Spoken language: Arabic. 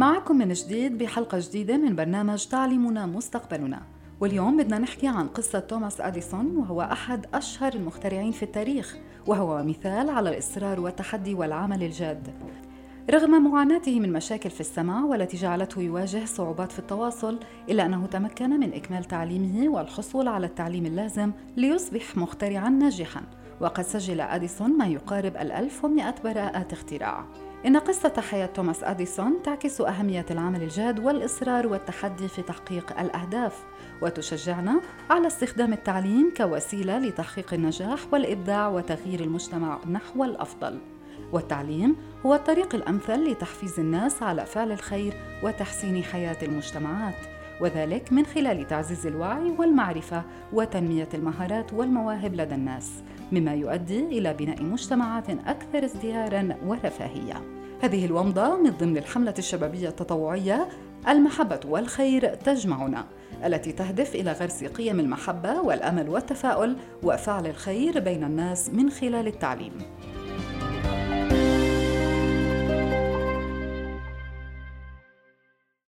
معكم من جديد بحلقة جديدة من برنامج تعليمنا مستقبلنا. واليوم بدنا نحكي عن قصة توماس أديسون وهو أحد أشهر المخترعين في التاريخ وهو مثال على الإصرار والتحدي والعمل الجاد. رغم معاناته من مشاكل في السمع والتي جعلته يواجه صعوبات في التواصل إلا أنه تمكن من إكمال تعليمه والحصول على التعليم اللازم ليصبح مخترعا ناجحا. وقد سجل أديسون ما يقارب الألف ومئة براءة اختراع. إن قصة حياة توماس أديسون تعكس أهمية العمل الجاد والإصرار والتحدي في تحقيق الأهداف وتشجعنا على استخدام التعليم كوسيلة لتحقيق النجاح والإبداع وتغيير المجتمع نحو الأفضل. والتعليم هو الطريق الأمثل لتحفيز الناس على فعل الخير وتحسين حياة المجتمعات. وذلك من خلال تعزيز الوعي والمعرفة وتنمية المهارات والمواهب لدى الناس مما يؤدي إلى بناء مجتمعات أكثر ازدهارا ورفاهية. هذه الومضة من ضمن الحملة الشبابية التطوعية المحبة والخير تجمعنا التي تهدف إلى غرس قيم المحبة والأمل والتفاؤل وفعل الخير بين الناس من خلال التعليم.